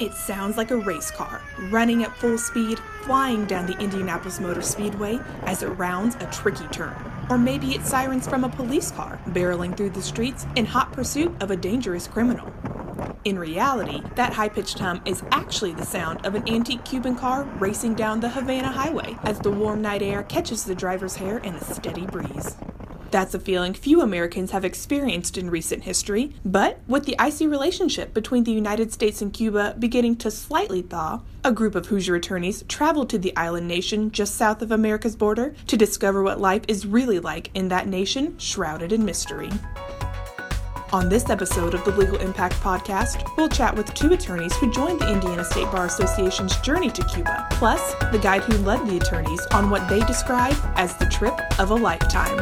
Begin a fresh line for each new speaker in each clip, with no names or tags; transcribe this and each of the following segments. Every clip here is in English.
It sounds like a race car, running at full speed, flying down the Indianapolis Motor Speedway as it rounds a tricky turn. Or maybe it's sirens from a police car, barreling through the streets in hot pursuit of a dangerous criminal. In reality, that high pitched hum is actually the sound of an antique Cuban car racing down the Havana Highway as the warm night air catches the driver's hair in a steady breeze. That's a feeling few Americans have experienced in recent history, but with the icy relationship between the United States and Cuba beginning to slightly thaw, a group of Hoosier attorneys traveled to the island nation just south of America's border to discover what life is really like in that nation shrouded in mystery. On this episode of the Legal Impact Podcast, we'll chat with two attorneys who joined the Indiana State Bar Association's journey to Cuba, plus the guide who led the attorneys on what they describe as the trip of a lifetime.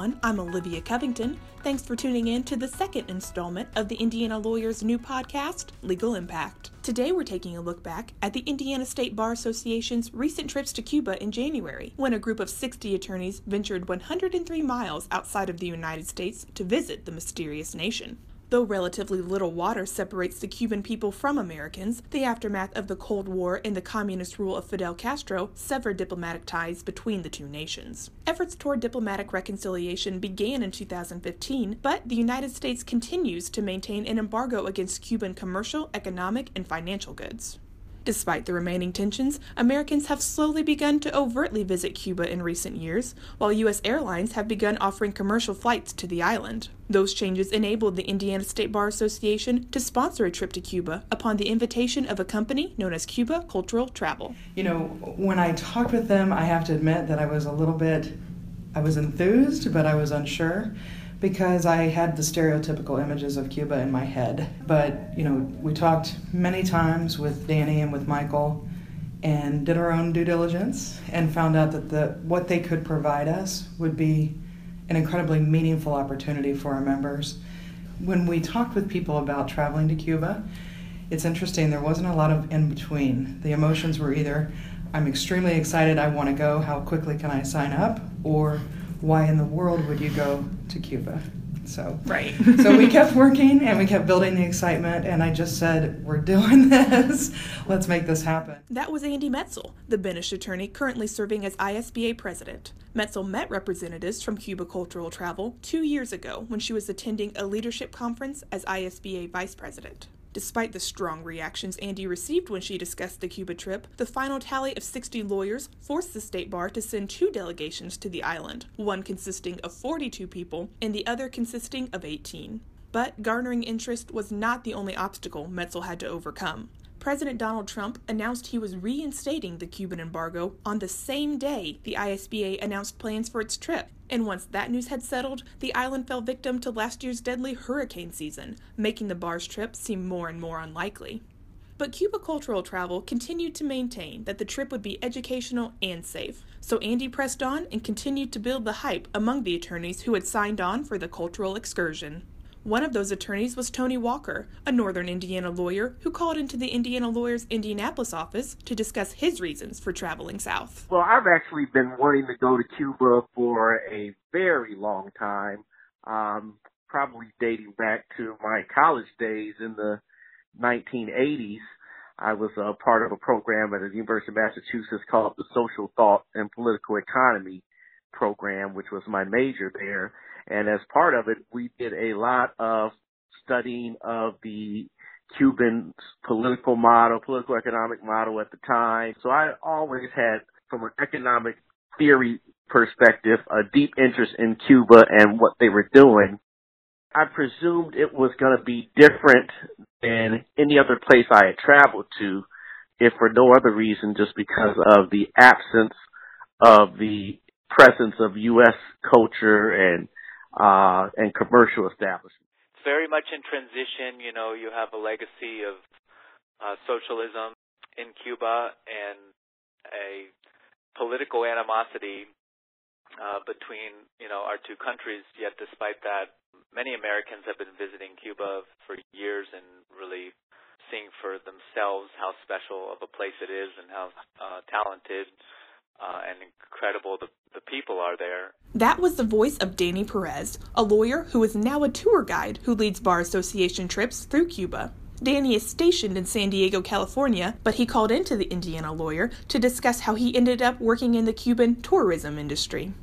Everyone, I'm Olivia Covington. Thanks for tuning in to the second installment of the Indiana Lawyer's new podcast, Legal Impact. Today we're taking a look back at the Indiana State Bar Association's recent trips to Cuba in January, when a group of 60 attorneys ventured 103 miles outside of the United States to visit the mysterious nation. Though relatively little water separates the Cuban people from Americans, the aftermath of the Cold War and the communist rule of Fidel Castro severed diplomatic ties between the two nations. Efforts toward diplomatic reconciliation began in 2015, but the United States continues to maintain an embargo against Cuban commercial, economic, and financial goods. Despite the remaining tensions, Americans have slowly begun to overtly visit Cuba in recent years, while U.S. airlines have begun offering commercial flights to the island. Those changes enabled the Indiana State Bar Association to sponsor a trip to Cuba upon the invitation of a company known as Cuba Cultural Travel.
You know, when I talked with them, I have to admit that I was a little bit I was enthused, but I was unsure because I had the stereotypical images of Cuba in my head. But, you know, we talked many times with Danny and with Michael and did our own due diligence and found out that the what they could provide us would be an incredibly meaningful opportunity for our members. When we talked with people about traveling to Cuba, it's interesting, there wasn't a lot of in between. The emotions were either I'm extremely excited, I want to go, how quickly can I sign up? Or why in the world would you go to Cuba? So
right.
so we kept working and we kept building the excitement and I just said, We're doing this. Let's make this happen.
That was Andy Metzel, the Benesch attorney currently serving as ISBA president. Metzel met representatives from Cuba Cultural Travel two years ago when she was attending a leadership conference as ISBA vice president. Despite the strong reactions Andy received when she discussed the Cuba trip, the final tally of 60 lawyers forced the state bar to send two delegations to the island, one consisting of 42 people and the other consisting of 18. But garnering interest was not the only obstacle Metzel had to overcome. President Donald Trump announced he was reinstating the Cuban embargo on the same day the ISBA announced plans for its trip. And once that news had settled, the island fell victim to last year's deadly hurricane season, making the bar's trip seem more and more unlikely. But Cuba Cultural Travel continued to maintain that the trip would be educational and safe. So Andy pressed on and continued to build the hype among the attorneys who had signed on for the cultural excursion. One of those attorneys was Tony Walker, a northern Indiana lawyer who called into the Indiana Lawyers Indianapolis office to discuss his reasons for traveling south.
Well, I've actually been wanting to go to Cuba for a very long time, um, probably dating back to my college days in the 1980s. I was a part of a program at the University of Massachusetts called the Social Thought and Political Economy program, which was my major there and as part of it, we did a lot of studying of the Cuban political model, political economic model at the time. So I always had, from an economic theory perspective, a deep interest in Cuba and what they were doing. I presumed it was going to be different than any other place I had traveled to, if for no other reason, just because of the absence of the presence of U.S. culture and uh, and commercial establishments.
It's very much in transition. You know, you have a legacy of uh, socialism in Cuba and a political animosity uh, between you know our two countries. Yet, despite that, many Americans have been visiting Cuba for years and really seeing for themselves how special of a place it is and how uh, talented uh, and incredible the, the people are there.
That was the voice of Danny Perez, a lawyer who is now a tour guide who leads Bar Association trips through Cuba. Danny is stationed in San Diego, California, but he called into the Indiana lawyer to discuss how he ended up working in the Cuban tourism industry.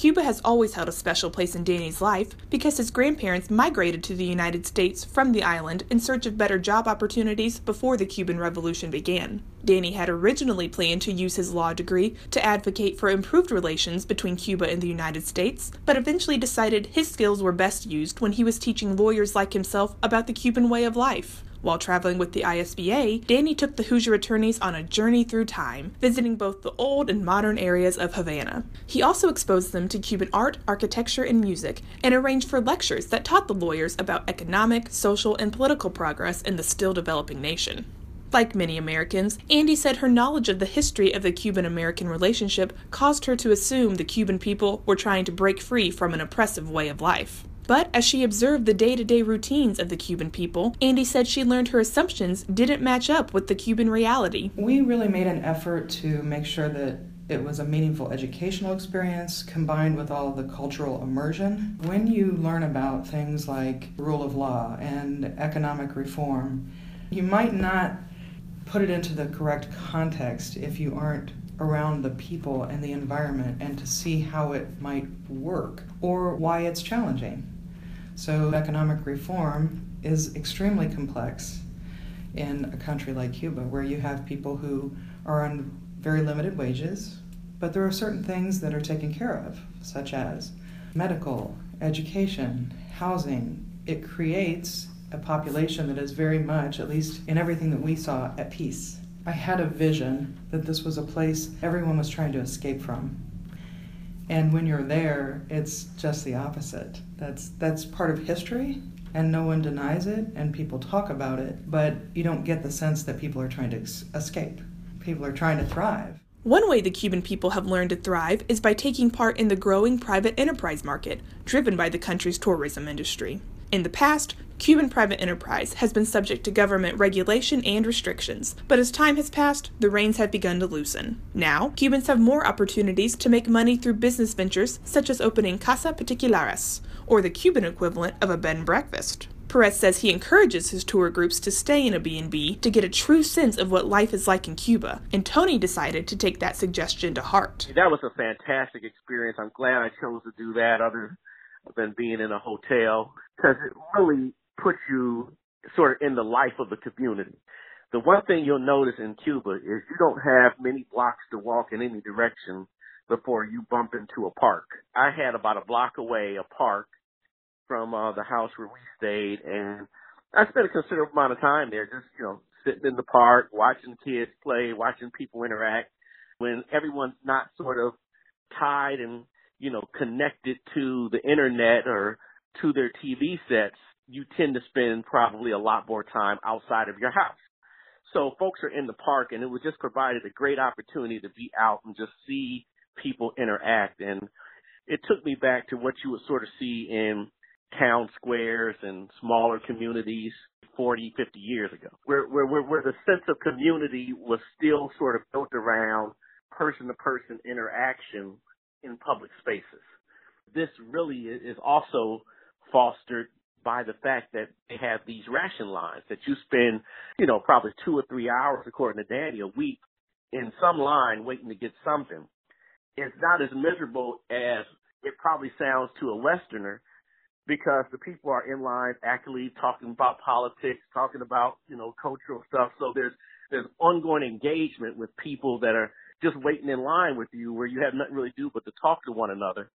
Cuba has always held a special place in Danny's life because his grandparents migrated to the United States from the island in search of better job opportunities before the Cuban Revolution began. Danny had originally planned to use his law degree to advocate for improved relations between Cuba and the United States, but eventually decided his skills were best used when he was teaching lawyers like himself about the Cuban way of life. While traveling with the ISBA, Danny took the Hoosier attorneys on a journey through time, visiting both the old and modern areas of Havana. He also exposed them to Cuban art, architecture, and music, and arranged for lectures that taught the lawyers about economic, social, and political progress in the still developing nation. Like many Americans, Andy said her knowledge of the history of the Cuban American relationship caused her to assume the Cuban people were trying to break free from an oppressive way of life. But as she observed the day to day routines of the Cuban people, Andy said she learned her assumptions didn't match up with the Cuban reality.
We really made an effort to make sure that it was a meaningful educational experience combined with all of the cultural immersion. When you learn about things like rule of law and economic reform, you might not put it into the correct context if you aren't around the people and the environment and to see how it might work or why it's challenging. So, economic reform is extremely complex in a country like Cuba, where you have people who are on very limited wages, but there are certain things that are taken care of, such as medical, education, housing. It creates a population that is very much, at least in everything that we saw, at peace. I had a vision that this was a place everyone was trying to escape from. And when you're there, it's just the opposite. That's that's part of history and no one denies it and people talk about it, but you don't get the sense that people are trying to escape. People are trying to thrive.
One way the Cuban people have learned to thrive is by taking part in the growing private enterprise market, driven by the country's tourism industry. In the past, Cuban private enterprise has been subject to government regulation and restrictions, but as time has passed, the reins have begun to loosen. Now, Cubans have more opportunities to make money through business ventures such as opening Casa Particulares, or the Cuban equivalent of a bed and breakfast. Perez says he encourages his tour groups to stay in a B&B to get a true sense of what life is like in Cuba, and Tony decided to take that suggestion to heart.
That was a fantastic experience. I'm glad I chose to do that other than being in a hotel because it really put you sort of in the life of the community. The one thing you'll notice in Cuba is you don't have many blocks to walk in any direction before you bump into a park. I had about a block away a park from uh, the house where we stayed, and I spent a considerable amount of time there, just you know, sitting in the park, watching kids play, watching people interact. When everyone's not sort of tied and you know connected to the internet or to their TV sets, you tend to spend probably a lot more time outside of your house. So folks are in the park and it was just provided a great opportunity to be out and just see people interact. And it took me back to what you would sort of see in town squares and smaller communities 40, 50 years ago, where, where, where, the sense of community was still sort of built around person to person interaction in public spaces. This really is also fostered by the fact that they have these ration lines that you spend, you know, probably two or three hours, according to Danny, a week in some line waiting to get something. It's not as miserable as it probably sounds to a Westerner because the people are in line actively talking about politics, talking about, you know, cultural stuff. So there's, there's ongoing engagement with people that are just waiting in line with you where you have nothing really to do but to talk to one another.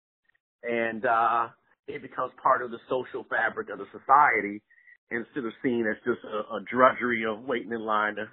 And, uh, it becomes part of the social fabric of the society instead of seen as just a, a drudgery of waiting in line to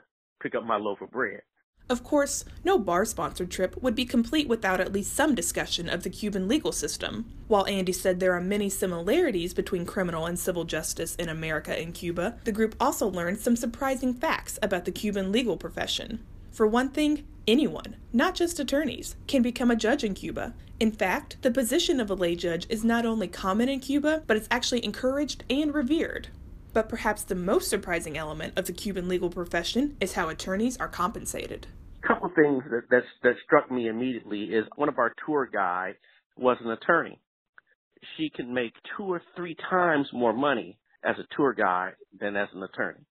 pick up my loaf of bread.
Of course, no bar sponsored trip would be complete without at least some discussion of the Cuban legal system. While Andy said there are many similarities between criminal and civil justice in America and Cuba, the group also learned some surprising facts about the Cuban legal profession. For one thing, anyone, not just attorneys, can become a judge in Cuba. In fact, the position of a lay judge is not only common in Cuba, but it's actually encouraged and revered. But perhaps the most surprising element of the Cuban legal profession is how attorneys are compensated.
A couple of things that, that that struck me immediately is one of our tour guides was an attorney. She can make two or three times more money as a tour guide than as an attorney.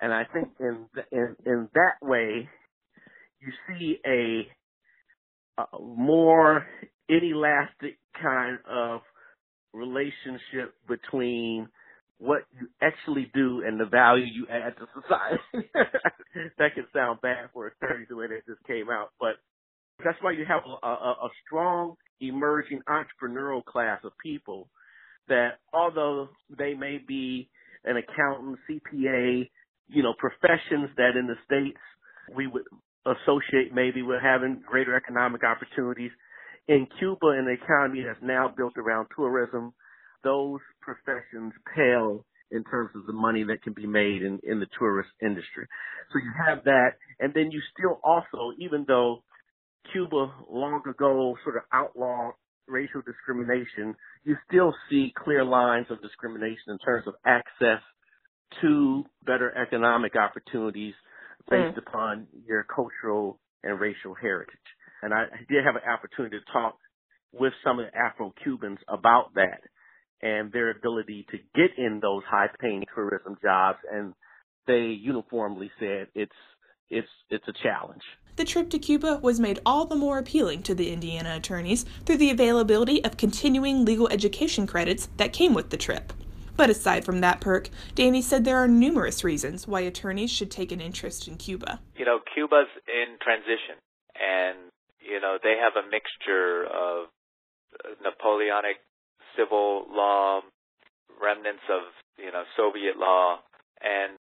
And I think in in in that way, you see a, a more inelastic kind of relationship between what you actually do and the value you add to society. that can sound bad for attorneys the way that just came out, but that's why you have a, a, a strong emerging entrepreneurial class of people that although they may be an accountant, CPA, you know, professions that in the States we would associate maybe with having greater economic opportunities. In Cuba, an economy that's now built around tourism, those professions pale in terms of the money that can be made in, in the tourist industry. So you have that, and then you still also, even though Cuba long ago sort of outlawed racial discrimination, you still see clear lines of discrimination in terms of access to better economic opportunities based mm. upon your cultural and racial heritage. And I did have an opportunity to talk with some of the Afro-Cubans about that and their ability to get in those high-paying tourism jobs. And they uniformly said it's it's it's a challenge.
The trip to Cuba was made all the more appealing to the Indiana attorneys through the availability of continuing legal education credits that came with the trip. But aside from that perk, Danny said there are numerous reasons why attorneys should take an interest in Cuba.
You know, Cuba's in transition, and, you know, they have a mixture of Napoleonic civil law, remnants of, you know, Soviet law, and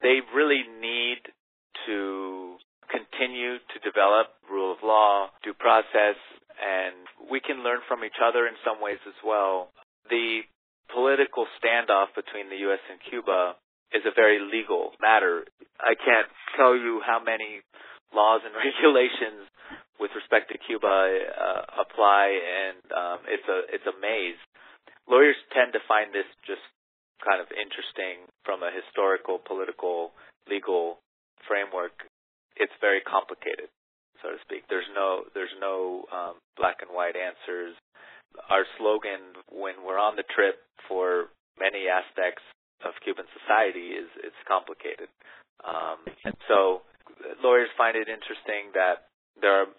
they really need to continue to develop rule of law, due process, and we can learn from each other in some ways as well. The political standoff between the U.S. and Cuba is a very legal matter. I can't tell you how many laws and regulations with respect to Cuba uh, apply, and um, it's a it's a maze. Lawyers tend to find this just kind of interesting from a historical, political, legal framework. It's very complicated, so to speak. There's no there's no um, black and white answers our slogan when we're on the trip for many aspects of Cuban society is it's complicated. Um, and so lawyers find it interesting that there are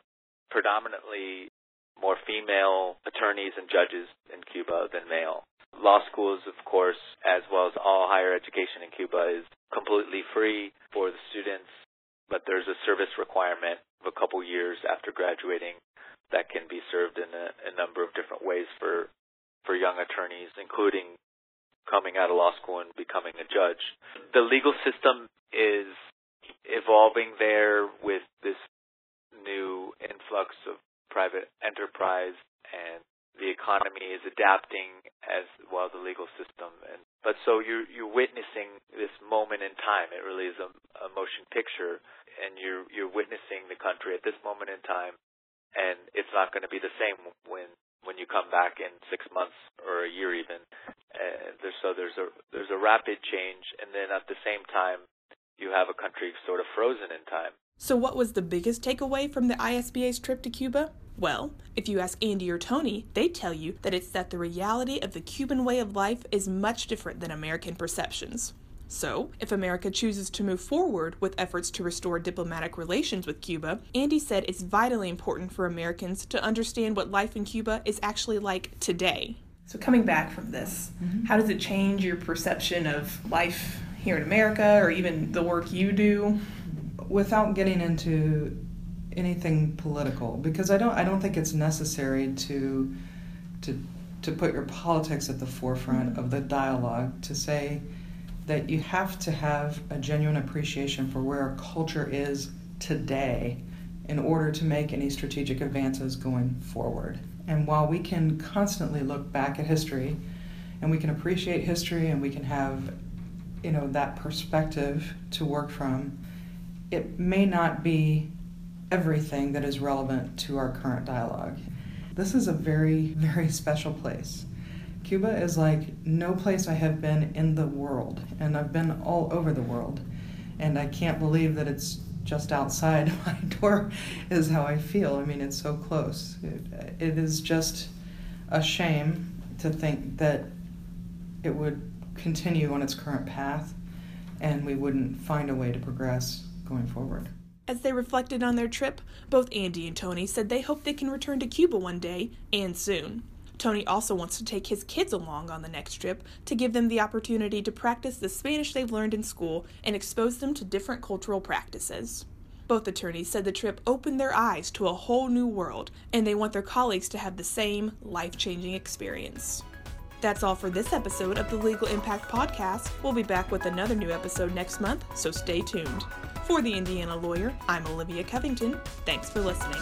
predominantly more female attorneys and judges in Cuba than male. Law schools, of course, as well as all higher education in Cuba is completely free for the students, but there's a service requirement of a couple years after graduating that can be served in a, a number of different ways for for young attorneys, including coming out of law school and becoming a judge. The legal system is evolving there with this new influx of private enterprise and the economy is adapting as well the legal system. And but so you're you're witnessing this moment in time. It really is a, a motion picture and you're you're witnessing the country at this moment in time and it's not going to be the same when when you come back in six months or a year even. Uh, there's, so there's a there's a rapid change, and then at the same time, you have a country sort of frozen in time.
So, what was the biggest takeaway from the ISBA's trip to Cuba? Well, if you ask Andy or Tony, they tell you that it's that the reality of the Cuban way of life is much different than American perceptions. So, if America chooses to move forward with efforts to restore diplomatic relations with Cuba, Andy said it's vitally important for Americans to understand what life in Cuba is actually like today. So, coming back from this, mm-hmm. how does it change your perception of life here in America or even the work you do?
Without getting into anything political, because I don't, I don't think it's necessary to, to, to put your politics at the forefront of the dialogue to say, that you have to have a genuine appreciation for where our culture is today in order to make any strategic advances going forward. And while we can constantly look back at history and we can appreciate history and we can have you know that perspective to work from, it may not be everything that is relevant to our current dialogue. This is a very, very special place. Cuba is like no place I have been in the world, and I've been all over the world. And I can't believe that it's just outside my door is how I feel. I mean, it's so close. It, it is just a shame to think that it would continue on its current path and we wouldn't find a way to progress going forward.
As they reflected on their trip, both Andy and Tony said they hope they can return to Cuba one day and soon. Tony also wants to take his kids along on the next trip to give them the opportunity to practice the Spanish they've learned in school and expose them to different cultural practices. Both attorneys said the trip opened their eyes to a whole new world, and they want their colleagues to have the same life changing experience. That's all for this episode of the Legal Impact Podcast. We'll be back with another new episode next month, so stay tuned. For the Indiana Lawyer, I'm Olivia Covington. Thanks for listening.